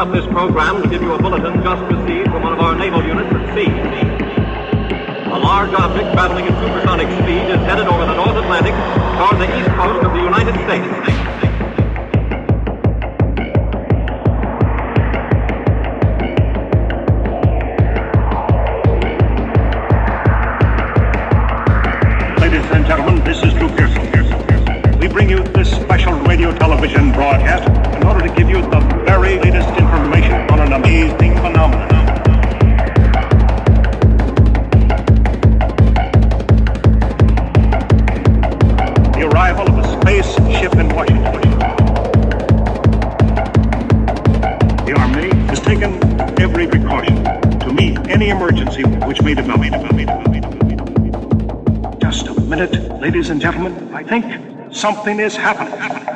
interrupt this program to give you a bulletin just received from one of our naval units at sea. A large object traveling at supersonic speed is headed over the North Atlantic toward the east coast of the United States. Ladies and gentlemen, this is Drew Pearson. We bring you this special radio television broadcast has taken every precaution to meet any emergency which may develop. Just a minute, ladies and gentlemen. I think something is happening. happening.